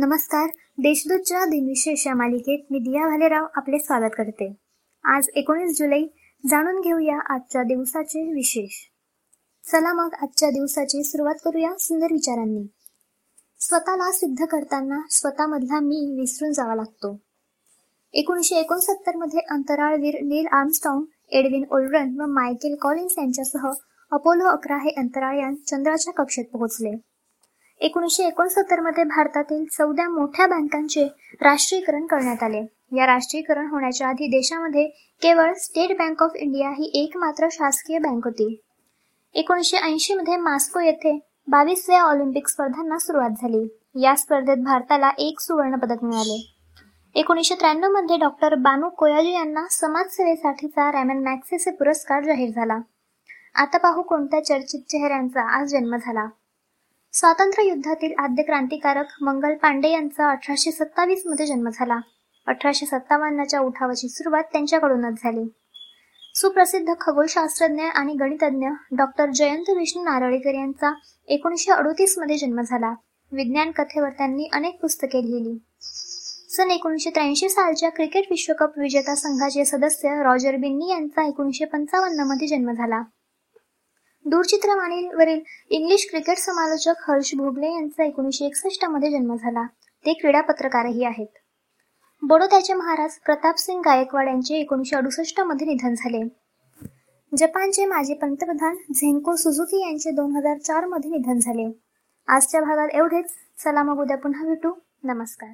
नमस्कार. देशदूतच्या दिनविशेष या मालिकेत मी दिया भालेराव आपले स्वागत करते. आज एकोणीस जुलै जाणून घेऊया आजच्या दिवसाचे विशेष. चला मग आजच्या दिवसाची सुरुवात करूया सुंदर विचारांनी. स्वतःला सिद्ध करताना स्वतःमधला मी विसरून जावा लागतो. एकोणीसशे एकोणसत्तरमध्ये अंतराळवीर नील आर्मस्टॉंग एडविन ओल्ड्रन व मायकेल कॉलिन्स यांच्यासह अपोलो अकरा हे अंतराळयान चंद्राच्या कक्षेत पोहोचले. एकोणीसशे एकोणसत्तरमध्ये भारतातील चौदा मोठ्या बँकांचे राष्ट्रीयकरण करण्यात आले. या राष्ट्रीयकरण होण्याच्या आधी देशामध्ये केवळ स्टेट बँक ऑफ इंडिया ही एकमात्र शासकीय बँक होती. एकोणीसशे ऐंशी मध्ये मास्को येथे बावीसव्या ऑलिम्पिक स्पर्धांना सुरुवात झाली. या स्पर्धेत भारताला एक सुवर्ण पदक मिळाले. एकोणीसशे त्र्याण्णवमध्ये डॉक्टर बानू कोयाजी यांना समाजसेवेसाठीचा रॅमन मॅक्सेसे पुरस्कार जाहीर झाला. आता पाहू कोणत्या चर्चित चेहऱ्यांचा आज जन्म झाला. स्वातंत्र्य युद्धातील आद्य क्रांतिकारक मंगल पांडे यांचा अठराशे सत्तावीसमध्ये जन्म झाला. अठराशे सत्तावन्नच्या उठावाची सुरुवात त्यांच्याकडूनच झाली. सुप्रसिद्ध खगोलशास्त्रज्ञ आणि गणितज्ञ डॉक्टर जयंत विष्णू नारळीकर यांचा एकोणीसशे अडोतीसमध्ये जन्म झाला. विज्ञान कथेवर त्यांनी अनेक पुस्तके लिहिली. सन एकोणीसशे त्र्याऐंशी सालच्या क्रिकेट विश्वकप विजेता संघाचे सदस्य रॉजर बिन्नी यांचा एकोणीसशे पंचावन्नमध्ये जन्म झाला. दूरचित्रवाणीवरील इंग्लिश क्रिकेट समालोचक हर्ष भोगले यांचा एकोणीसशे एकसष्टमध्ये जन्म झाला. ते क्रीडा पत्रकारही आहेत. बडोद्याचे महाराज प्रतापसिंग गायकवाड यांचे एकोणीसशे अडुसष्टमध्ये निधन झाले. जपानचे माजी पंतप्रधान झेंको सुझुकी यांचे दोन हजार चारमध्ये निधन झाले. आजच्या भागात एवढेच. चला मग उद्या पुन्हा भेटू. नमस्कार.